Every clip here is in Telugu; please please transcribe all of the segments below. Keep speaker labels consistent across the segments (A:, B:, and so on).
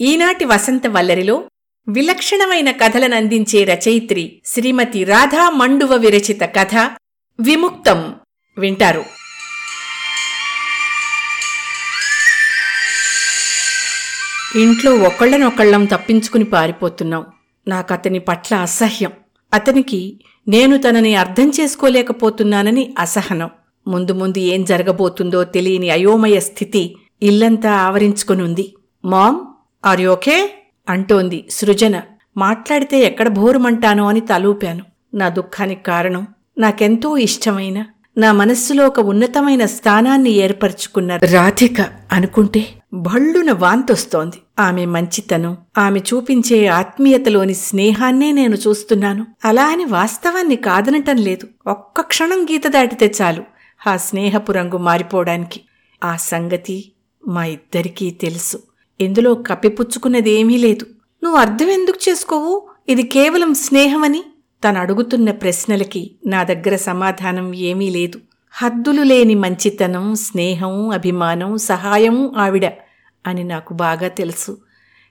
A: ఈనాటి వసంత వల్లరిలో విలక్షణమైన కథలనందించే రచయిత్రి శ్రీమతి రాధా మండువ విరచిత కథ విముక్తం వింటారు. ఇంట్లో ఒకళ్ళనొకళ్ళం తప్పించుకుని పారిపోతున్నాం. నాకతని పట్ల అసహ్యం. అతనికి నేను తనని అర్థం చేసుకోలేకపోతున్నానని అసహనం. ముందు ముందు ఏం జరగబోతుందో తెలియని అయోమయ స్థితి ఇల్లంతా ఆవరించుకునుంది. Ma'am are okay? అంటోంది సృజన. మాట్లాడితే ఎక్కడ బోరుమంటానో అని తలూపాను. నా దుఃఖానికి కారణం నాకెంతో ఇష్టమైన నా మనస్సులో ఒక ఉన్నతమైన స్థానాన్ని ఏర్పరచుకున్న రాధిక అనుకుంటే భళ్ళున వాంతొస్తోంది. ఆమె మంచితనం ఆమె చూపించే ఆత్మీయతలోని స్నేహాన్నే నేను చూస్తున్నాను. అలా అని వాస్తవాన్ని కాదనటం లేదు. ఒక్క క్షణం గీత దాటితే చాలు ఆ స్నేహపు రంగు మారిపోవడానికి. ఆ సంగతి మా ఇద్దరికీ తెలుసు. ఇందులో కప్పిపుచ్చుకున్నదేమీ లేదు. నువ్వు అర్థం ఎందుకు చేసుకోవు? ఇది కేవలం స్నేహమని? తను అడుగుతున్న ప్రశ్నలకి నా దగ్గర సమాధానం ఏమీ లేదు. హద్దులు లేని మంచితనం స్నేహం అభిమానం సహాయం ఆవిడ అని నాకు బాగా తెలుసు.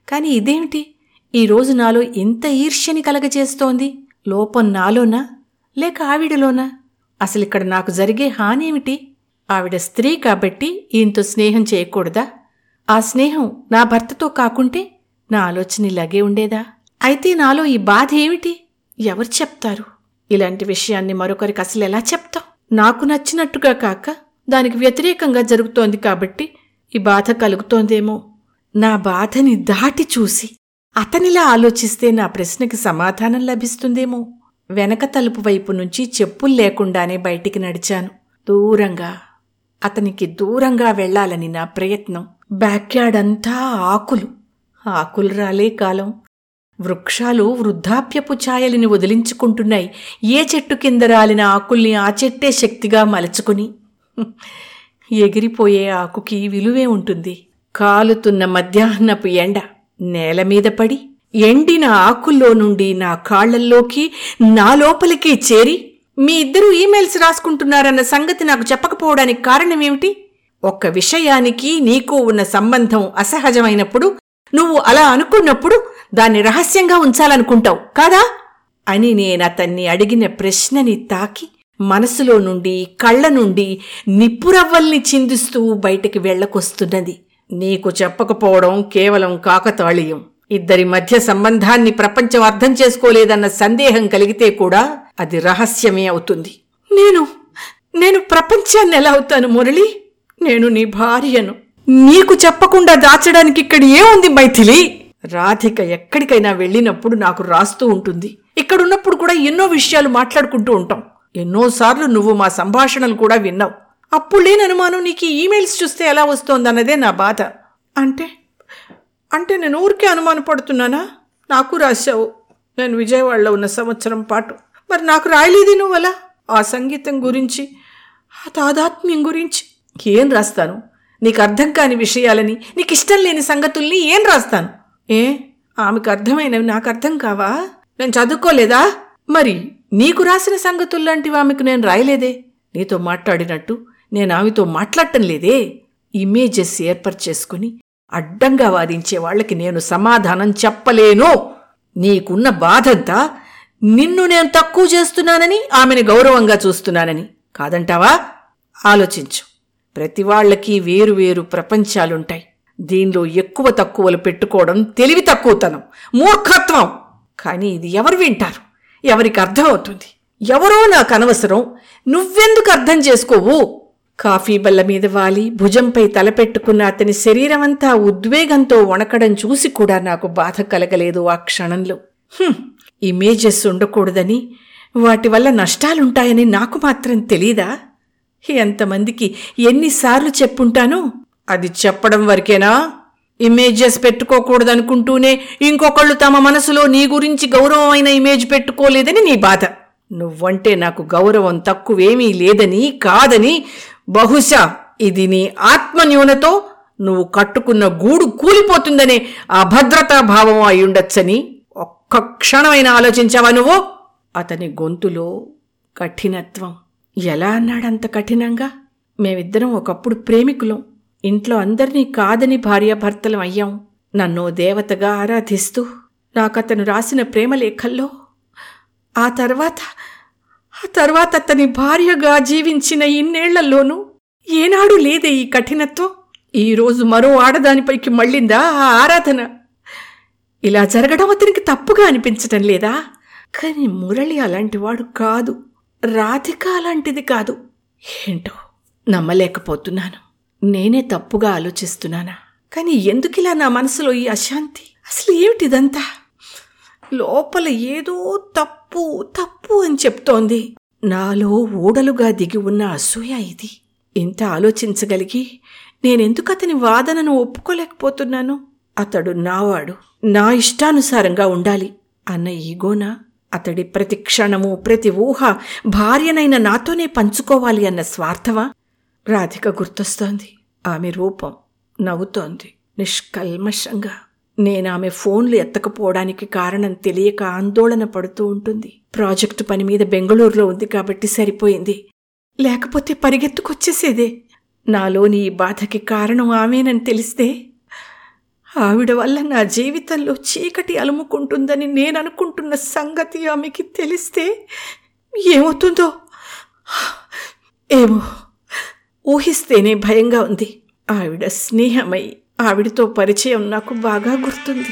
A: కాని ఇదేమిటి? ఈరోజు నాలో ఇంత ఈర్ష్యని కలగజేస్తోంది? లోపం నాలోనా? లేక ఆవిడలోనా? అసలిక్కడ నాకు జరిగే హానేమిటి? ఆవిడ స్త్రీ కాబట్టి ఈయనతో స్నేహం చేయకూడదా? ఆ స్నేహం నా భర్తతో కాకుంటే నా ఆలోచన ఇలాగే ఉండేదా? అయితే నాలో ఈ బాధ ఏమిటి? ఎవరు చెప్తారు? ఇలాంటి విషయాన్ని మరొకరికి అసలు ఎలా చెప్తాం? నాకు నచ్చినట్టుగా కాక దానికి వ్యతిరేకంగా జరుగుతోంది కాబట్టి ఈ బాధ కలుగుతోందేమో. నా బాధని దాటి చూసి అతనిలా ఆలోచిస్తే నా ప్రశ్నకి సమాధానం లభిస్తుందేమో. వెనక తలుపు వైపు నుంచి చెప్పులు లేకుండానే బయటికి నడిచాను. దూరంగా అతనికి దూరంగా వెళ్ళాలని నా ప్రయత్నం బ్యాక్యార్డ్ అంతా ఆకులు. ఆకులు రాలే కాలం. వృక్షాలు వృద్ధాప్యపు ఛాయలిని వదిలించుకుంటున్నాయి. ఏ చెట్టు కింద రాలిన ఆకుల్ని ఆ చెట్టే శక్తిగా మలచుకుని. ఎగిరిపోయే ఆకుకి విలువే ఉంటుంది. కాలుతున్న మధ్యాహ్నపు ఎండ నేల మీద పడి ఎండిన ఆకుల్లో నుండి నా కాళ్ళల్లోకి నా లోపలికి చేరి మీ ఇద్దరూ ఈమెయిల్స్ రాసుకుంటున్నారన్న సంగతి నాకు చెప్పకపోవడానికి కారణమేమిటి? ఒక్క విషయానికి నీకు ఉన్న సంబంధం అసహజమైనప్పుడు నువ్వు అలా అనుకున్నప్పుడు దాన్ని రహస్యంగా ఉంచాలనుకుంటావు కాదా? అని నేనతన్ని అడిగిన ప్రశ్నని తాకి మనసులో నుండి కళ్ళ నుండి నిప్పురవ్వల్ని చిందిస్తూ బయటికి వెళ్ళకొస్తున్నది నీకు చెప్పకపోవడం కేవలం కాకతాళీయం. ఇద్దరి మధ్య సంబంధాన్ని ప్రపంచం అర్థం చేసుకోలేదన్న సందేహం కలిగితే కూడా అది రహస్యమే అవుతుంది. నేను నేను ప్రపంచాన్ని ఎలా అవుతాను మురళి? నేను నీ భార్యను నీకు చెప్పకుండా దాచడానికి ఇక్కడ ఏముంది మైథిలి? రాధిక ఎక్కడికైనా వెళ్ళినప్పుడు నాకు రాస్తూ ఉంటుంది. ఇక్కడున్నప్పుడు కూడా ఎన్నో విషయాలు మాట్లాడుకుంటూ ఉంటాం. ఎన్నోసార్లు నువ్వు మా సంభాషణలు కూడా విన్నావు. అప్పుడు లేని అనుమానం నీకు ఈమెయిల్స్ చూస్తే ఎలా వస్తోందన్నదే నా బాధ. అంటే అంటే నేను ఊరికే అనుమానపడుతున్నానా? నాకు రాశావు. నేను విజయవాడలో ఉన్న సంవత్సరం పాటు. మరి నాకు రాయలేది నువ్వలా? ఆ సంగీతం గురించి ఆ తాదాత్మ్యం గురించి ఏం రాస్తాను? నీకు అర్థం కాని విషయాలని నీకు ఇష్టం లేని సంగతుల్ని ఏం రాస్తాను? ఏ? ఆమెకు అర్థమైనవి నాకు అర్థం కావా? నేను చదువుకోలేదా? మరి నీకు రాసిన సంగతుల్లాంటివి ఆమెకు నేను రాయలేదే? నీతో మాట్లాడినట్టు నేను ఆమెతో మాట్లాడటం లేదే? ఇమేజెస్ ఏర్పరచేసుకుని అడ్డంగా వాదించే వాళ్ళకి నేను సమాధానం చెప్పలేను. నీకున్న బాధంతా నిన్ను నేను తక్కువ చేస్తున్నానని ఆమెను గౌరవంగా చూస్తున్నానని. కాదంటావా? ఆలోచించు. ప్రతి వాళ్ళకి వేరువేరు ప్రపంచాలుంటాయి. దీనిలో ఎక్కువ తక్కువలు పెట్టుకోవడం తెలివి తక్కువతనం మూర్ఖత్వం. కానీ ఇది ఎవరు వింటారు? ఎవరికి అర్థమవుతుంది? ఎవరో నాకు అనవసరం. నువ్వెందుకు అర్థం చేసుకోవు? కాఫీ బల్ల మీద వాలి భుజంపై తలపెట్టుకున్న అతని శరీరమంతా ఉద్వేగంతో వణకడం చూసి కూడా నాకు బాధ కలగలేదు ఆ క్షణంలో. ఇమేజెస్ ఉండకూడదని. వాటి వల్ల నష్టాలుంటాయని నాకు మాత్రం తెలీదా? ఎంతమందికి ఎన్నిసార్లు చెప్పుంటాను? అది చెప్పడం వరకేనా? ఇమేజెస్ పెట్టుకోకూడదనుకుంటూనే ఇంకొకళ్ళు తమ మనసులో నీ గురించి గౌరవమైన ఇమేజ్ పెట్టుకోలేదని నీ బాధ. నువ్వంటే నాకు గౌరవం తక్కువేమీ లేదని కాదని బహుశా ఇది నీ ఆత్మన్యూనతో నువ్వు కట్టుకున్న గూడు కూలిపోతుందనే అభద్రతా భావం అయ్యుండొచ్చని ఒక్క క్షణమైనా ఆలోచించావా నువ్వు? అతని గొంతులో కఠినత్వం. ఎలా అన్నాడంత కఠినంగా? మేమిద్దరం ఒకప్పుడు ప్రేమికులం. ఇంట్లో అందరినీ కాదని భార్యాభర్తలం అయ్యాం. నన్ను దేవతగా ఆరాధిస్తూ నాకతను రాసిన ప్రేమలేఖల్లో ఆ తర్వాత ఆ తర్వాత అతని భార్యగా జీవించిన ఇన్నేళ్ళలోనూ ఏనాడు లేదే ఈ కఠినత్వం? ఈరోజు మరో ఆడదానిపైకి మళ్ళిందా ఆ ఆరాధన? ఇలా జరగడం అతనికి తప్పుగా అనిపించటం లేదా? కానీ మురళి అలాంటివాడు కాదు. రాధిక అలాంటిది కాదు. ఏంటో నమ్మలేకపోతున్నాను. నేనే తప్పుగా ఆలోచిస్తున్నానా? కానీ ఎందుకిలా నా మనసులో ఈ అశాంతి? అసలు ఏమిటిదంతా? లోపల ఏదో తప్పు తప్పు అని చెప్తోంది. నాలో ఊడలుగా దిగి ఉన్న అసూయ ఇది. ఇంత ఆలోచించగలిగి నేనెందుకు అతని వాదనను ఒప్పుకోలేకపోతున్నాను? అతడు నావాడు. నా ఇష్టానుసారంగా ఉండాలి అన్న ఈగోనా? అతడి ప్రతి క్షణము ప్రతి ఊహ భార్యనైన నాతోనే పంచుకోవాలి అన్న స్వార్థమా? రాధిక గుర్తొస్తోంది. ఆమె రూపం నవ్వుతోంది. నిష్కల్మషంగా. నేనామె ఫోన్లు ఎత్తకపోవడానికి కారణం తెలియక ఆందోళన పడుతూ ఉంటుంది. ప్రాజెక్టు పని మీద బెంగళూరులో ఉంది కాబట్టి సరిపోయింది. లేకపోతే పరిగెత్తుకొచ్చేసేదే. నాలోని ఈ బాధకి కారణం ఆమెనని తెలిస్తే ఆవిడ వల్ల నా జీవితంలో చీకటి అలుముకుంటుందని నేను అనుకుంటున్న సంగతి ఆమెకి తెలిస్తే ఏమవుతుందో? ఏమో. ఊహిస్తేనే భయంగా ఉంది. ఆవిడ స్నేహమై ఆవిడతో పరిచయం నాకు బాగా గుర్తుంది.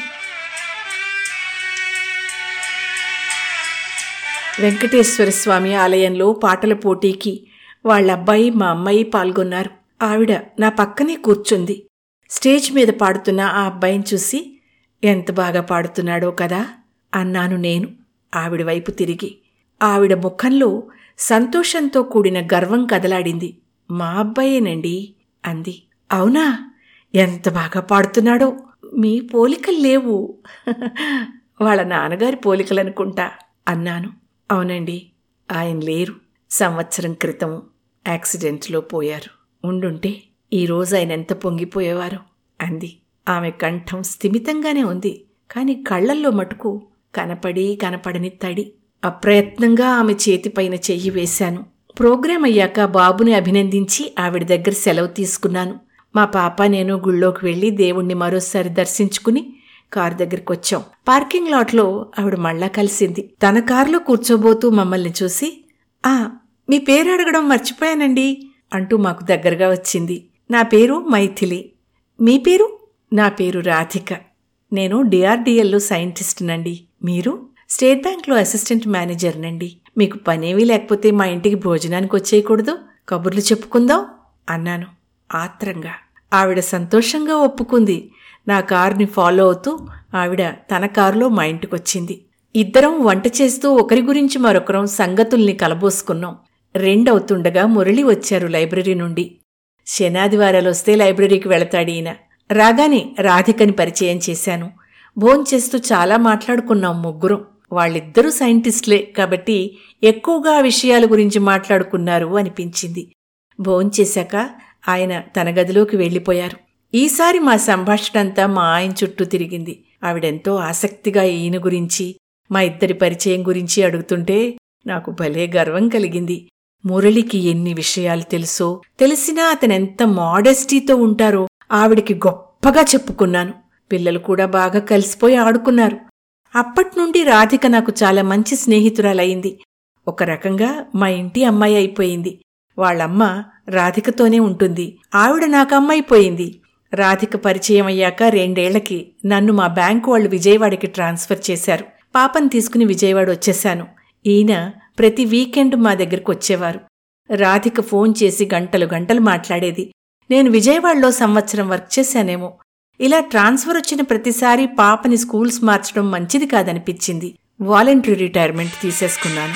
A: వెంకటేశ్వర స్వామి ఆలయంలో పాటల పోటీకి వాళ్ళబ్బాయి మా అమ్మాయి పాల్గొన్నారు. ఆవిడ నా పక్కనే కూర్చుంది. స్టేజ్ మీద పాడుతున్న ఆ అబ్బాయిని చూసి ఎంత బాగా పాడుతున్నాడో కదా అన్నాను నేను ఆవిడ వైపు తిరిగి. ఆవిడ ముఖంలో సంతోషంతో కూడిన గర్వం కదలాడింది. మా అబ్బాయేనండి అంది. అవునా? ఎంత బాగా పాడుతున్నాడో. మీ పోలికలు లేవు. వాళ్ళ నాన్నగారి పోలికలనుకుంటా అన్నాను. అవునండి ఆయన లేరు. సంవత్సరం క్రితం యాక్సిడెంట్లో పోయారు. ఉండుంటే ఈరోజు ఆయన ఎంత పొంగిపోయేవారు అంది. ఆమె కంఠం స్థిమితంగానే ఉంది కాని కళ్ళల్లో మటుకు కనపడి కనపడని తడి. అప్రయత్నంగా ఆమె చేతిపైన చెయ్యి వేశాను. ప్రోగ్రాం అయ్యాక బాబుని అభినందించి ఆవిడ దగ్గర సెలవు తీసుకున్నాను. మా పాప నేను గుళ్ళోకి వెళ్ళి దేవుణ్ణి మరోసారి దర్శించుకుని కారు దగ్గరికి వచ్చాం పార్కింగ్ లాట్లో ఆవిడ మళ్ళా కలిసింది. తన కారులో కూర్చోబోతూ మమ్మల్ని చూసి ఆ మీ పేరు అడగడం మర్చిపోయానండి అంటూ మాకు దగ్గరగా వచ్చింది. నా పేరు మైథిలి. మీ పేరు? నా పేరు రాధిక. నేను డిఆర్డిఎల్లో సైంటిస్ట్నండి. మీరు? స్టేట్ బ్యాంక్లో అసిస్టెంట్ మేనేజర్నండి. మీకు పనేమీ లేకపోతే మా ఇంటికి భోజనానికి వచ్చేయకూడదు? కబుర్లు చెప్పుకుందాం? అన్నాను. ఆత్రంగా. ఆవిడ సంతోషంగా ఒప్పుకుంది. నా కారుని ఫాలో అవుతూ ఆవిడ తన కారులో మా ఇంటికొచ్చింది. ఇద్దరం వంట చేస్తూ ఒకరి గురించి మరొకరం సంగతుల్ని కలబోసుకున్నాం. రెండవుతుండగా మురళి వచ్చారు లైబ్రరీ నుండి. శనాదివారాలొస్తే లైబ్రరీకి వెళతాడు ఈయన. రాగానే రాధికని పరిచయం చేశాను. భోంచేస్తూ చాలా మాట్లాడుకున్నాం ముగ్గురం. వాళ్ళిద్దరూ సైంటిస్టులే కాబట్టి ఎక్కువగా ఆ విషయాల గురించి మాట్లాడుకున్నారు అనిపించింది. భోంచేశాక ఆయన తన గదిలోకి వెళ్ళిపోయారు. ఈసారి మా సంభాషణ అంతా మా ఆయన చుట్టూ తిరిగింది. ఆవిడెంతో ఆసక్తిగా ఈయన గురించి మా ఇద్దరి పరిచయం గురించి అడుగుతుంటే నాకు భలే గర్వం కలిగింది. మురళికి ఎన్ని విషయాలు తెలుసో తెలిసినా అతనెంత మోడెస్టీతో ఉంటారో ఆవిడికి గొప్పగా చెప్పుకున్నాను. పిల్లలు కూడా బాగా కలిసిపోయి ఆడుకున్నారు. అప్పట్నుండి రాధిక నాకు చాలా మంచి స్నేహితురాలయ్యింది ఒక రకంగా మా ఇంటి అమ్మాయి అయిపోయింది. వాళ్ళమ్మ రాధికతోనే ఉంటుంది. ఆవిడ నాకు అమ్మైపోయింది రాధిక పరిచయం అయ్యాక రెండేళ్ళకి నన్ను మా బ్యాంకు వాళ్ళు విజయవాడకి ట్రాన్స్ఫర్ చేశారు. పాపం తీసుకుని విజయవాడ వచ్చేశాను. ఈయన ప్రతి వీకెండ్ మా దగ్గరకు వచ్చేవారు. రాధిక ఫోన్ చేసి గంటలు గంటలు మాట్లాడేది. నేను విజయవాడలో సంవత్సరం వర్క్ చేశానేమో. ఇలా ట్రాన్స్ఫర్ వచ్చిన ప్రతిసారి పాపని స్కూల్స్ మార్చడం మంచిది కాదనిపించింది. వాలంటరీ రిటైర్మెంట్ తీసేసుకున్నాను.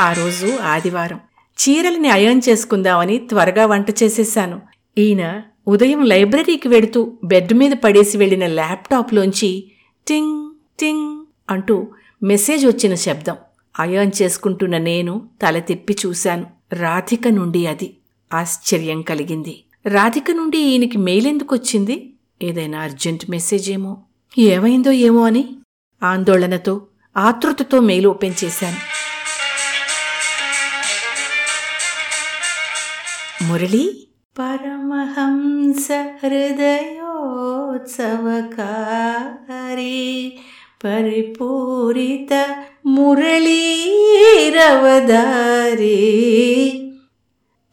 A: ఆ రోజు ఆదివారం. చీరల్ని అయం చేసుకుందామని త్వరగా వంట చేసేశాను. ఈయన ఉదయం లైబ్రరీకి వెడుతూ బెడ్ మీద పడేసి వెళ్ళిన ల్యాప్టాప్లోంచి టింగ్ టింగ్ అంటూ మెసేజ్ వచ్చిన శబ్దం. అయాన్ చేసుకుంటున్న నేను తల తిప్పి చూశాను. రాధిక నుండి అది. ఆశ్చర్యం కలిగింది. రాధిక నుండి ఈయనకి మెయిల్ ఎందుకొచ్చింది ఏదైనా అర్జెంట్ మెసేజ్ ఏమో. ఏమైందో ఏమో అని ఆందోళనతో ఆతృతతో మెయిల్ ఓపెన్ చేశాను. మురళి? పరమహంస హృదయోత్సవకారి పరిపూరిత మురళీరవదారి.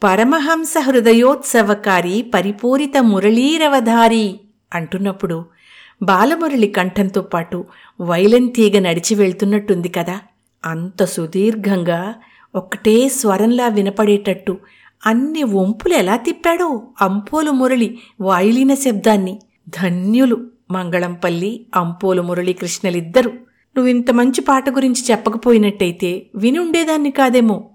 A: పరమహంస హృదయోత్సవకారి పరిపూరిత మురళీరవధారి అంటున్నప్పుడు బాలమురళి కంఠంతో పాటు వైలెన్ తీగ నడిచి వెళ్తున్నట్టుంది కదా. అంత సుదీర్ఘంగా ఒక్కటే స్వరంలా వినపడేటట్టు అన్ని వంపులు ఎలా తిప్పాడో అంపోలు మురళి వాయులీన శబ్దాన్ని. ధన్యులు. మంగళంపల్లి అంపోలు మురళీకృష్ణలిద్దరూ నువ్వింత మంచి పాట గురించి చెప్పకపోయినట్టయితే వినుండేదాన్ని కాదేమో.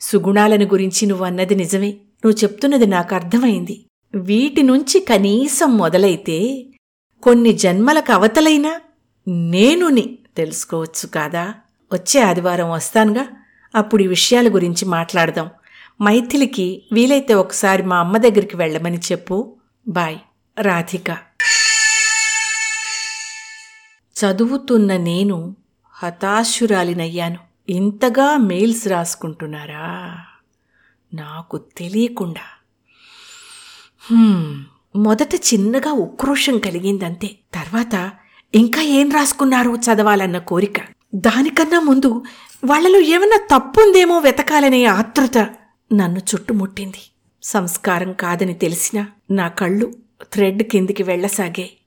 A: సుగుణాలను గురించి నువ్వన్నది నిజమే. నువ్వు చెప్తున్నది నాకు అర్థమైంది వీటి నుంచి కనీసం మొదలైతే కొన్ని జన్మలకు అవతలైనా నేనుని తెలుసుకోవచ్చు కాదా? వచ్చే ఆదివారం వస్తానుగా. అప్పుడు ఈ విషయాల గురించి మాట్లాడదాం. మైథిలికి వీలైతే ఒకసారి మా అమ్మ దగ్గరికి వెళ్ళమని చెప్పు. బాయ్. రాధిక. చదువుతున్న నేను హతాశురాలినయ్యాను. ఇంతగా మెయిల్స్ రాసుకుంటున్నారా? నాకు తెలియకుండా. మొదట చిన్నగా ఉక్రోషం కలిగిందంతే. తర్వాత ఇంకా ఏం రాసుకున్నారో చదవాలన్న కోరిక? దానికన్నా ముందు వాళ్ళలో ఏమన్నా తప్పుందేమో వెతకాలనే ఆతృత నన్ను చుట్టుముట్టింది. సంస్కారం కాదని తెలిసినా నా కళ్ళు థ్రెడ్ కిందికి వెళ్ళసాగాయి.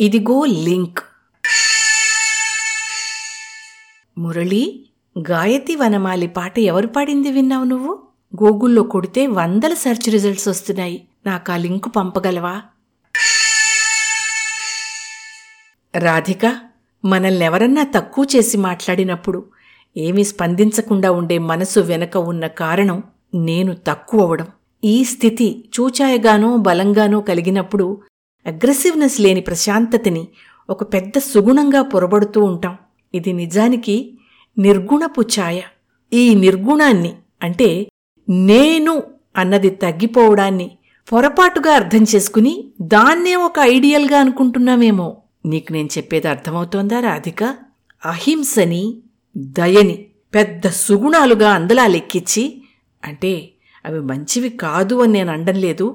A: ఇదిగో లింక్. మురళి గాయత్రి వనమాలి పాట ఎవరు పాడింది విన్నావు నువ్వు? గూగుల్లో కొడితే వందల సెర్చ్ రిజల్ట్స్ వస్తున్నాయి. నాకు ఆ లింకు పంపగలవా? రాధిక మనల్ని ఎవరన్నా తక్కువ చేసి మాట్లాడినప్పుడు ఏమీ స్పందించకుండా ఉండే మనసు వెనక ఉన్న కారణం నేను తక్కువవడం ఈ స్థితి చూచాయగానో బలంగానో కలిగినప్పుడు అగ్రెసివ్నెస్ లేని ప్రశాంతతని ఒక పెద్ద సుగుణంగా పొరబడుతూ ఉంటాం. ఇది నిజానికి నిర్గుణపు ఛాయ. ఈ నిర్గుణాన్ని అంటే నేను అన్నది తగ్గిపోవడాన్ని పొరపాటుగా అర్థం చేసుకుని దాన్నే ఒక ఐడియల్గా అనుకుంటున్నామేమో. నీకు నేను చెప్పేది అర్థమవుతోందా రాధిక? అహింసని దయని పెద్ద సుగుణాలుగా అందలా లెక్కించి అంటే అవి మంచివి కాదు అని నేను అనడం లేదు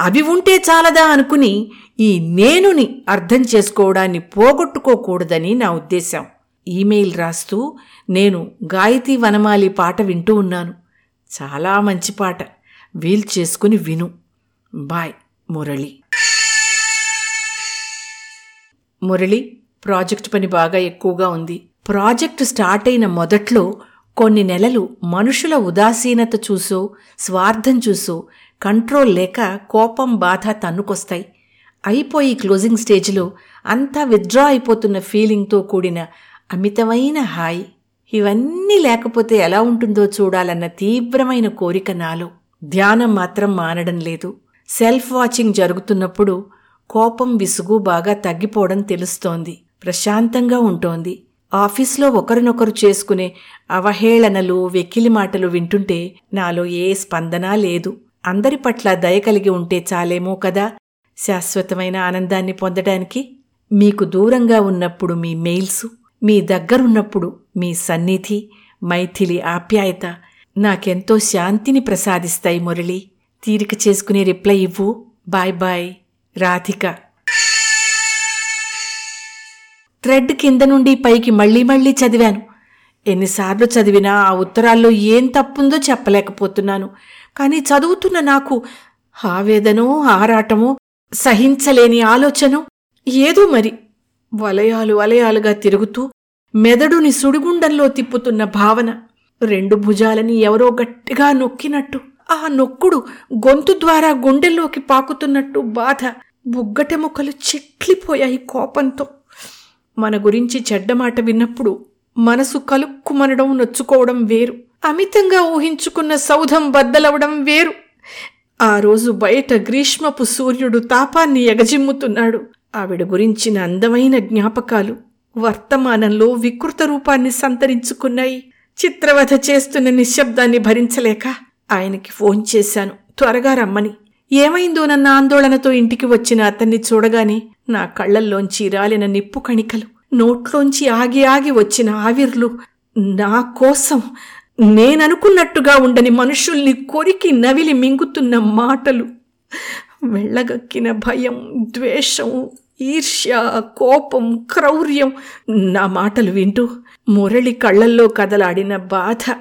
A: అవి ఉంటే చాలదా అనుకుని ఈ నేనుని అర్థం చేసుకోవడాన్ని పోగొట్టుకోకూడదని నా ఉద్దేశం. ఈమెయిల్ రాస్తూ నేను గాయత్రి వనమాలి పాట వింటూ ఉన్నాను. చాలా మంచి పాట. వీల్ చేసుకుని విను. బాయ్ మురళి. మురళి ప్రాజెక్ట్ పని బాగా ఎక్కువగా ఉంది. ప్రాజెక్టు స్టార్ట్ అయిన మొదట్లో కొన్ని నెలలు మనుషుల ఉదాసీనత చూసో స్వార్థం చూసో కంట్రోల్ లేక కోపం బాధ తన్నుకొస్తాయి. అయిపోయి క్లోజింగ్ స్టేజ్లో అంతా విత్డ్రా అయిపోతున్న ఫీలింగ్తో కూడిన అమితమైన హాయి. ఇవన్నీ లేకపోతే ఎలా ఉంటుందో చూడాలన్న తీవ్రమైన కోరిక నాలో. ధ్యానం మాత్రం మానడం లేదు. సెల్ఫ్ వాచింగ్ జరుగుతున్నప్పుడు కోపం విసుగు బాగా తగ్గిపోవడం తెలుస్తోంది. ప్రశాంతంగా ఉంటోంది. ఆఫీస్లో ఒకరినొకరు చేసుకునే అవహేళనలు వెకిలి మాటలు వింటుంటే నాలో ఏ స్పందన లేదు. అందరి పట్ల దయ కలిగి ఉంటే చాలేమో కదా? శాశ్వతమైన ఆనందాన్ని పొందడానికి మీకు దూరంగా ఉన్నప్పుడు మీ మెయిల్సు మీ దగ్గరున్నప్పుడు మీ సన్నిధి మైథిలి ఆప్యాయత నాకెంతో శాంతిని ప్రసాదిస్తాయి మురళి. తీరిక చేసుకునే రిప్లై ఇవ్వు. Bye bye. రాధిక. థ్రెడ్ కింద నుండి పైకి మళ్ళీ మళ్ళీ చదివాను. ఎన్నిసార్లు చదివినా ఆ ఉత్తరాల్లో ఏం తప్పుందో చెప్పలేకపోతున్నాను. కానీ చదువుతున్న నాకు ఆవేదనో ఆరాటమో సహించలేని ఆలోచన ఏదో మరి వలయాలు వలయాలుగా తిరుగుతూ మెదడుని సుడిగుండంలో తిప్పుతున్న భావన రెండు భుజాలని ఎవరో గట్టిగా నొక్కినట్టు ఆ నొక్కుడు గొంతు ద్వారా గుండెల్లోకి పాకుతున్నట్టు బాధ బుగ్గటెముకలు చిట్లిపోయాయి కోపంతో. మన గురించి చెడ్డమాట విన్నప్పుడు మనసు కలుక్కుమనడం నొచ్చుకోవడం వేరు. అమితంగా ఊహించుకున్న సౌధం బద్దలవడం వేరు. ఆ రోజు బయట గ్రీష్మపు సూర్యుడు తాపాన్ని ఎగజిమ్ముతున్నాడు. ఆవిడ గురించిన అందమైన జ్ఞాపకాలు వర్తమానంలో వికృత రూపాన్ని సంతరించుకున్నాయి. చిత్రవధ చేస్తున్న నిశ్శబ్దాన్ని భరించలేక ఆయనకి ఫోన్ చేశాను. త్వరగా రమ్మని. ఏమైందోనన్న ఆందోళనతో ఇంటికి వచ్చిన అతన్ని చూడగానే నా కళ్ళల్లోంచి రాలిన నిప్పు కణికలు నోట్లోంచి ఆగి ఆగి వచ్చిన ఆవిర్లు నా కోసం నేననుకున్నట్టుగా ఉండని మనుషుల్ని కొరికి నవిలి మింగుతున్న మాటలు. వెళ్ళగక్కిన భయం ద్వేషం ఈర్ష్య కోపం క్రౌర్యం నా మాటలు వింటూ మురళి కళ్ళల్లో కదలాడిన బాధ.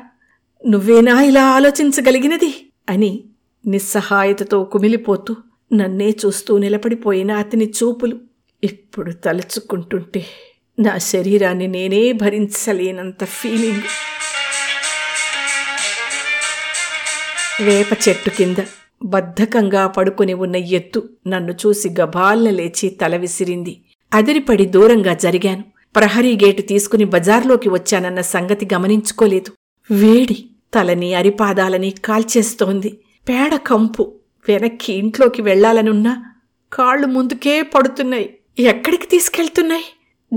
A: నువ్వేనా ఇలా ఆలోచించగలిగినది? అని నిస్సహాయతతో కుమిలిపోతూ నన్నే చూస్తూ నిలబడిపోయిన అతని చూపులు. ఇప్పుడు తలుచుకుంటుంటే నా శరీరాన్ని నేనే భరించలేనంత ఫీలింగ్ వేప చెట్టు కింద బద్ధకంగా పడుకుని ఉన్న ఎత్తు నన్ను చూసి గభాల్న లేచి తల విసిరింది. అదిరిపడి దూరంగా జరిగాను. ప్రహరీ గేటు తీసుకుని బజార్లోకి వచ్చానన్న సంగతి గమనించుకోలేదు. వేడి తలని అరిపాదాలని కాల్చేస్తోంది. పేడ కంపు. వెనక్కి ఇంట్లోకి వెళ్ళాలనున్నా కాళ్ళు ముందుకే పడుతున్నాయి. ఎక్కడికి తీసుకెళ్తున్నాయి?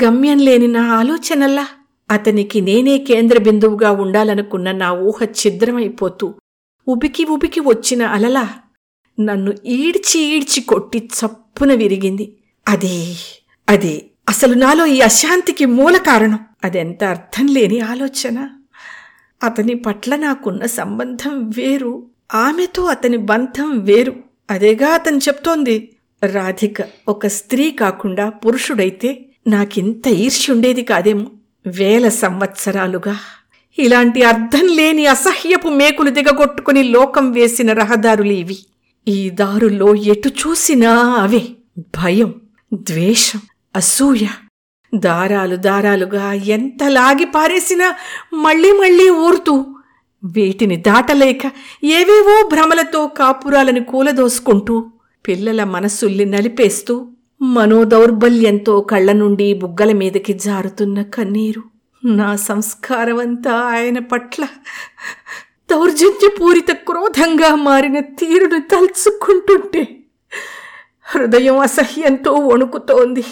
A: గమ్యం లేని నా ఆలోచనల్లా. అతనికి నేనే కేంద్ర బిందువుగా ఉండాలనుకున్న నా ఊహ ఛిద్రమైపోతూ ఉబికి ఉబికి వచ్చిన అలల నన్ను ఈడ్చి ఈడ్చి కొట్టి చప్పున విరిగింది. అదే అదే అసలు నాలో ఈ అశాంతికి మూల కారణం. అదెంత అర్థం లేని ఆలోచన. అతని పట్ల నాకున్న సంబంధం వేరు ఆమెతో అతని బంధం వేరు. అదేగా అతను చెప్తోంది రాధిక ఒక స్త్రీ కాకుండా పురుషుడైతే నాకింత ఈర్ష్యుండేది కాదేమో. వేల సంవత్సరాలుగా. ఇలాంటి అర్థం లేని అసహ్యపు మేకులు దిగగొట్టుకుని లోకం వేసిన రహదారులు ఇవి. ఈ దారుల్లో ఎటు చూసినా అవే. భయం ద్వేషం అసూయ. దారాలు దారాలుగా ఎంత లాగి పారేసినా మళ్ళీ మళ్ళీ ఊరుతూ. వీటిని దాటలేక ఏవేవో భ్రమలతో కాపురాలను కూలదోసుకుంటూ పిల్లల మనసుల్ని నలిపేస్తూ మనోదౌర్బల్యంతో కళ్ళ నుండి బుగ్గల మీదకి జారుతున్న కన్నీరు. నా సంస్కారమంతా ఆయన పట్ల దౌర్జన్యపూరిత క్రోధంగా మారిన తీరును తలుచుకుంటుంటే హృదయం అసహ్యంతో వణుకుతోంది.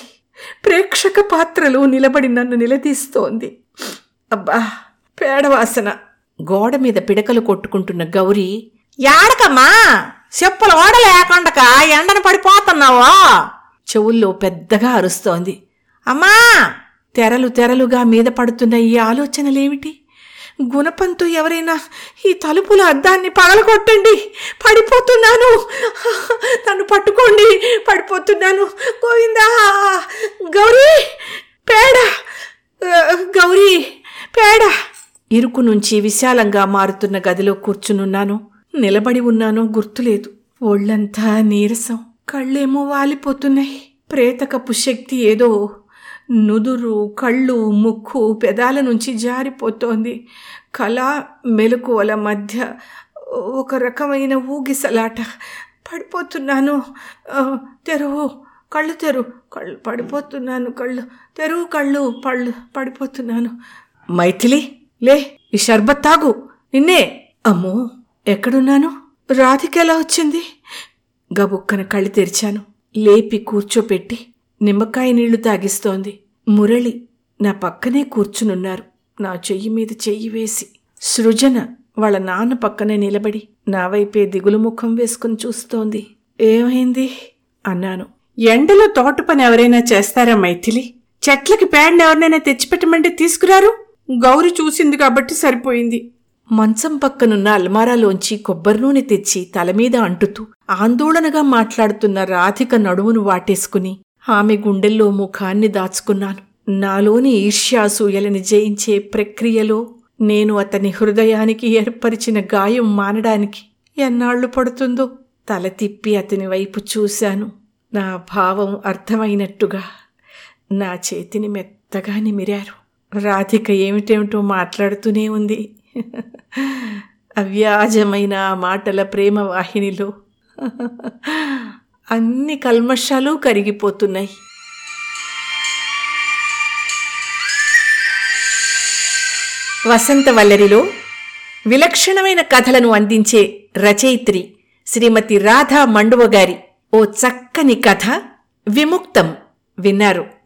A: ప్రేక్షక పాత్రలు నిలబడి నన్ను నిలదీస్తోంది. అబ్బా పేడవాసన. గోడ మీద పిడకలు కొట్టుకుంటున్న గౌరీ యాడకమ్మా చెప్పులు ఓడలేకుండక ఎండను పడిపోతున్నావా? చెవుల్లో పెద్దగా అరుస్తోంది. అమ్మా తెరలు తెరలుగా మీద పడుతున్న ఈ ఆలోచనలేమిటి? గుణపంతో ఎవరైనా ఈ తలుపుల అద్దాన్ని పగలగొట్టండి. పడిపోతున్నాను. నన్ను పట్టుకోండి. పడిపోతున్నాను. గోవిందా! గౌరీ! పేడ! గౌరీ! పేడ! ఇరుకు నుంచి విశాలంగా మారుతున్న గదిలో కూర్చునున్నాను. నిలబడి ఉన్నానో. గుర్తులేదు. ఒళ్ళంతా నీరసం. కళ్ళేమో వాలిపోతున్నాయి. ప్రేతకపు శక్తి ఏదో నుదురు కళ్ళు ముక్కు పెదాల నుంచి జారిపోతోంది. కళ మెలకువల మధ్య ఒక రకమైన ఊగిసలాట పడిపోతున్నాను. తెరువు కళ్ళు తెరు కళ్ళు పడిపోతున్నాను కళ్ళు తెరువు కళ్ళు పళ్ళు పడిపోతున్నాను. మైథిలి లే ఈ షర్బత్ తాగు నిన్నే. అమ్మో ఎక్కడున్నాను? రాధికెలా వచ్చింది? గబుక్కన కళ్ళు తెరిచాను. లేపి కూర్చోపెట్టి నిమ్మకాయ నీళ్ళు తాగిస్తోంది. మురళి నా పక్కనే కూర్చునున్నారు. నా చెయ్యి మీద చెయ్యి వేసి. సృజన వాళ్ళ నాన్న పక్కనే నిలబడి నా వైపే దిగులు ముఖం వేసుకుని చూస్తోంది. ఏమైంది? అన్నాను. ఎండలో తోట పని ఎవరైనా చేస్తారా మైథిలి? చెట్లకి ప్యాండ్ ఎవరినైనా తెచ్చిపెట్టమంటే తీసుకురారు? గౌరి చూసింది కాబట్టి సరిపోయింది. మంచం పక్కనున్న అల్మారాలోంచి కొబ్బరి నూనె తెచ్చి తలమీద అంటుతూ ఆందోళనగా మాట్లాడుతున్న రాధిక నడుమును వాటేసుకుని ఆమె గుండెల్లో ముఖాన్ని దాచుకున్నాను. నాలోని ఈర్ష్యాసూయలని జయించే ప్రక్రియలో నేను అతని హృదయానికి ఏర్పరిచిన గాయం మానడానికి ఎన్నాళ్ళు పడుతుందో తల తిప్పి అతని వైపు చూశాను. నా భావం అర్థమైనట్టుగా నా చేతిని మెత్తగా నిమిరారు. రాధిక ఏమిటేమిటో మాట్లాడుతూనే ఉంది. అవ్యాజమైన మాటల ప్రేమ వాహినిలో అన్ని కల్మషాలు కరిగిపోతున్నాయి. వసంతవల్లరిలో విలక్షణమైన కథలను అందించే రచయిత్రి శ్రీమతి రాధా మండువ గారి ఓ చక్కని కథ విముక్తం విన్నారు.